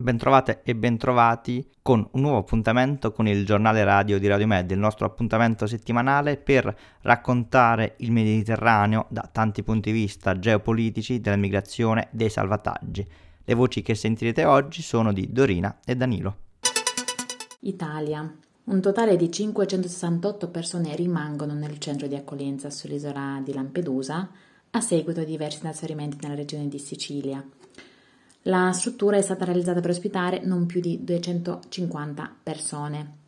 Bentrovate e bentrovati con un nuovo appuntamento con il giornale radio di Radio Med, il nostro appuntamento settimanale per raccontare il Mediterraneo da tanti punti di vista geopolitici, della migrazione, dei salvataggi. Le voci che sentirete oggi sono di Dorina e Danilo. Italia. Un totale di 568 persone rimangono nel centro di accoglienza sull'isola di Lampedusa a seguito di diversi trasferimenti nella regione di Sicilia. La struttura è stata realizzata per ospitare non più di 250 persone.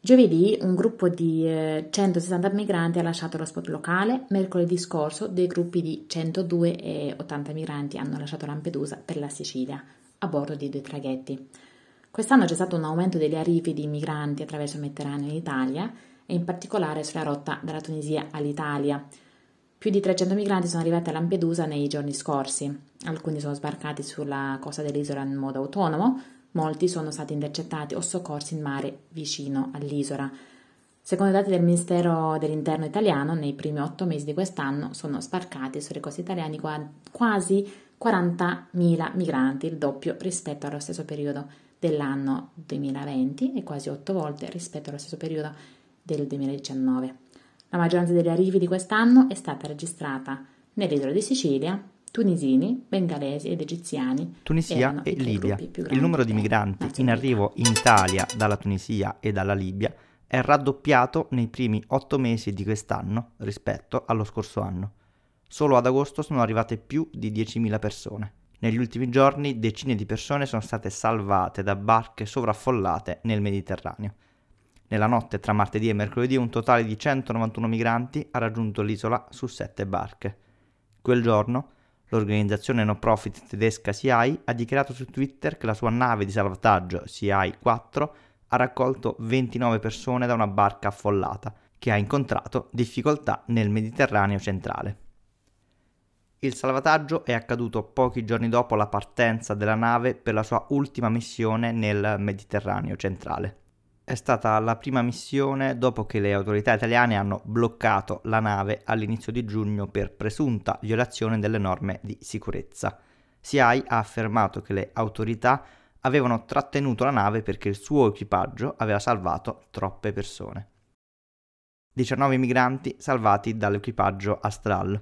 Giovedì un gruppo di 160 eh, migranti ha lasciato lo spot locale, mercoledì scorso dei gruppi di 102 e 80 migranti hanno lasciato Lampedusa per la Sicilia a bordo di due traghetti. Quest'anno c'è stato un aumento degli arrivi di migranti attraverso il Mediterraneo in Italia e in particolare sulla rotta dalla Tunisia all'Italia. Più di 300 migranti sono arrivati a Lampedusa nei giorni scorsi. Alcuni sono sbarcati sulla costa dell'isola in modo autonomo, molti sono stati intercettati o soccorsi in mare vicino all'isola. Secondo i dati del Ministero dell'Interno italiano, nei primi otto mesi di quest'anno sono sbarcati sulle coste italiane quasi 40.000 migranti, il doppio rispetto allo stesso periodo dell'anno 2020 e quasi otto volte rispetto allo stesso periodo del 2019. La maggioranza degli arrivi di quest'anno è stata registrata nell'isola di Sicilia, tunisini, bengalesi ed egiziani. Tunisia e Libia. Il numero di migranti in arrivo in Italia dalla Tunisia e dalla Libia è raddoppiato nei primi otto mesi di quest'anno rispetto allo scorso anno. Solo ad agosto sono arrivate più di 10.000 persone. Negli ultimi giorni decine di persone sono state salvate da barche sovraffollate nel Mediterraneo. Nella notte tra martedì e mercoledì un totale di 191 migranti ha raggiunto l'isola su sette barche. Quel giorno l'organizzazione no profit tedesca CI ha dichiarato su Twitter che la sua nave di salvataggio CI 4 ha raccolto 29 persone da una barca affollata che ha incontrato difficoltà nel Mediterraneo centrale. Il salvataggio è accaduto pochi giorni dopo la partenza della nave per la sua ultima missione nel Mediterraneo centrale è stata la prima missione dopo che le autorità italiane hanno bloccato la nave all'inizio di giugno per presunta violazione delle norme di sicurezza. CI ha affermato che le autorità avevano trattenuto la nave perché il suo equipaggio aveva salvato troppe persone. 19 migranti salvati dall'equipaggio Astral.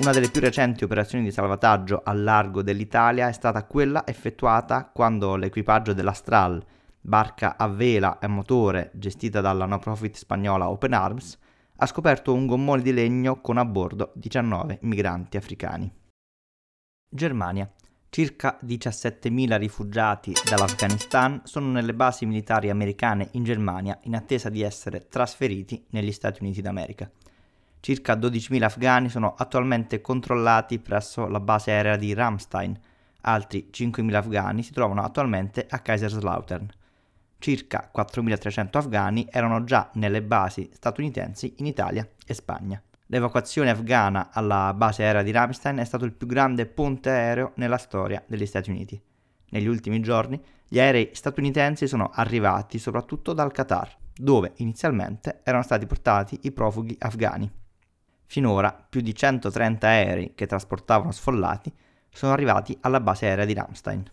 Una delle più recenti operazioni di salvataggio al largo dell'Italia è stata quella effettuata quando l'equipaggio dell'Astral, barca a vela e motore gestita dalla no profit spagnola Open Arms, ha scoperto un gommone di legno con a bordo 19 migranti africani. Germania. Circa 17.000 rifugiati dall'Afghanistan sono nelle basi militari americane in Germania in attesa di essere trasferiti negli Stati Uniti d'America. Circa 12.000 afghani sono attualmente controllati presso la base aerea di Ramstein, altri 5.000 afghani si trovano attualmente a Kaiserslautern circa 4.300 afghani erano già nelle basi statunitensi in Italia e Spagna. L'evacuazione afghana alla base aerea di Ramstein è stato il più grande ponte aereo nella storia degli Stati Uniti. Negli ultimi giorni gli aerei statunitensi sono arrivati soprattutto dal Qatar, dove inizialmente erano stati portati i profughi afghani. Finora più di 130 aerei che trasportavano sfollati sono arrivati alla base aerea di Ramstein.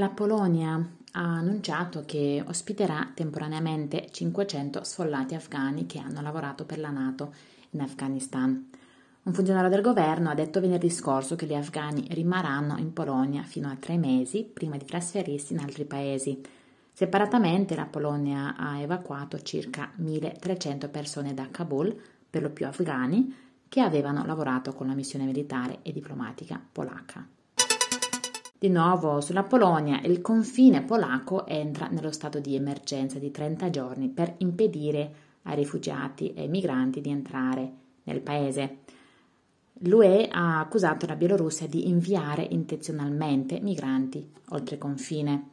La Polonia ha annunciato che ospiterà temporaneamente 500 sfollati afghani che hanno lavorato per la Nato in Afghanistan. Un funzionario del governo ha detto venerdì scorso che gli afghani rimarranno in Polonia fino a tre mesi prima di trasferirsi in altri paesi. Separatamente la Polonia ha evacuato circa 1300 persone da Kabul, per lo più afghani, che avevano lavorato con la missione militare e diplomatica polacca. Di nuovo sulla Polonia, il confine polacco entra nello stato di emergenza di 30 giorni per impedire ai rifugiati e ai migranti di entrare nel paese. L'UE ha accusato la Bielorussia di inviare intenzionalmente migranti oltre confine.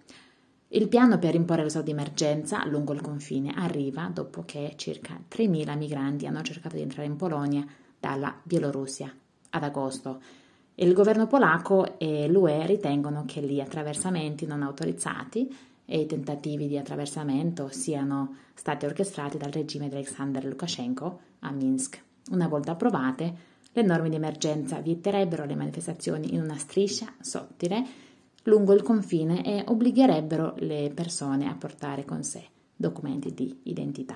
Il piano per imporre lo stato di emergenza lungo il confine arriva dopo che circa 3.000 migranti hanno cercato di entrare in Polonia dalla Bielorussia ad agosto. Il governo polacco e l'UE ritengono che gli attraversamenti non autorizzati e i tentativi di attraversamento siano stati orchestrati dal regime di Alexander Lukashenko a Minsk. Una volta approvate, Le norme di emergenza vieterebbero le manifestazioni in una striscia sottile lungo il confine e obbligherebbero le persone a portare con sé documenti di identità.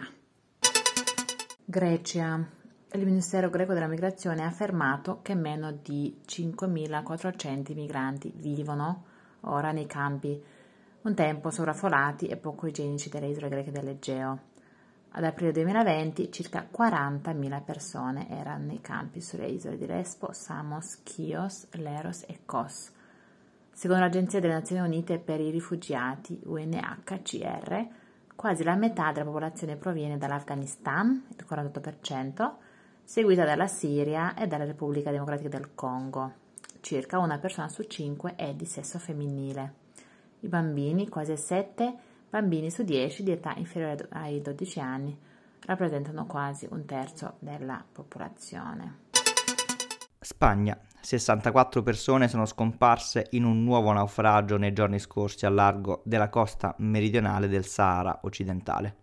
Grecia. Il Ministero greco della migrazione ha affermato che meno di 5.400 migranti vivono ora nei campi, un tempo sovraffollati e poco igienici delle isole greche dell'Egeo. Ad aprile 2020 circa 40.000 persone erano nei campi sulle isole di Lesbo, Samos, Chios, Leros e Kos. Secondo l'Agenzia delle Nazioni Unite per i rifugiati UNHCR, quasi la metà della popolazione proviene dall'Afghanistan, il 48%, seguita dalla Siria e dalla Repubblica Democratica del Congo. Circa una persona su cinque è di sesso femminile. I bambini, quasi 7, bambini su 10 di età inferiore ai 12 anni rappresentano quasi un terzo della popolazione. Spagna. 64 persone sono scomparse in un nuovo naufragio nei giorni scorsi al largo della costa meridionale del Sahara occidentale.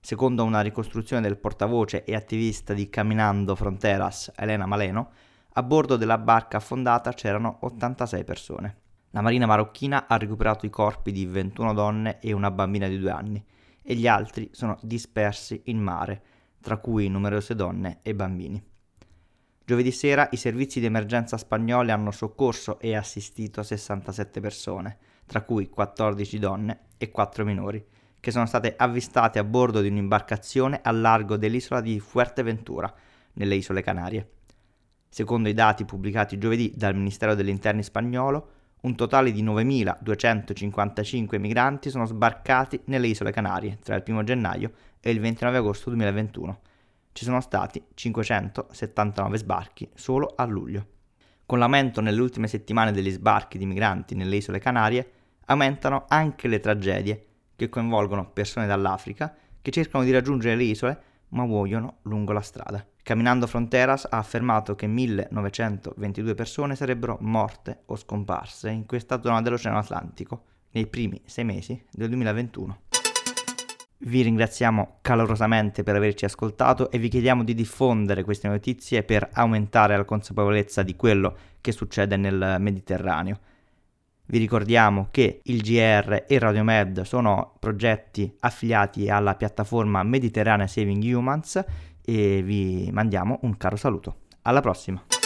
Secondo una ricostruzione del portavoce e attivista di Camminando Fronteras, Elena Maleno, a bordo della barca affondata c'erano 86 persone. La marina marocchina ha recuperato i corpi di 21 donne e una bambina di due anni e gli altri sono dispersi in mare, tra cui numerose donne e bambini. Giovedì sera i servizi di emergenza spagnoli hanno soccorso e assistito 67 persone, tra cui 14 donne e 4 minori, che sono state avvistate a bordo di un'imbarcazione al largo dell'isola di Fuerteventura, nelle isole Canarie. Secondo i dati pubblicati giovedì dal Ministero degli Interni spagnolo, un totale di 9.255 migranti sono sbarcati nelle isole Canarie tra il 1 gennaio e il 29 agosto 2021. Ci sono stati 579 sbarchi solo a luglio. Con l'aumento nelle ultime settimane degli sbarchi di migranti nelle isole Canarie, aumentano anche le tragedie che coinvolgono persone dall'Africa che cercano di raggiungere le isole ma muoiono lungo la strada. Camminando Fronteras ha affermato che 1922 persone sarebbero morte o scomparse in questa zona dell'Oceano Atlantico nei primi sei mesi del 2021. Vi ringraziamo calorosamente per averci ascoltato e vi chiediamo di diffondere queste notizie per aumentare la consapevolezza di quello che succede nel Mediterraneo. Vi ricordiamo che il GR e Radiomed sono progetti affiliati alla piattaforma Mediterranea Saving Humans e vi mandiamo un caro saluto. Alla prossima!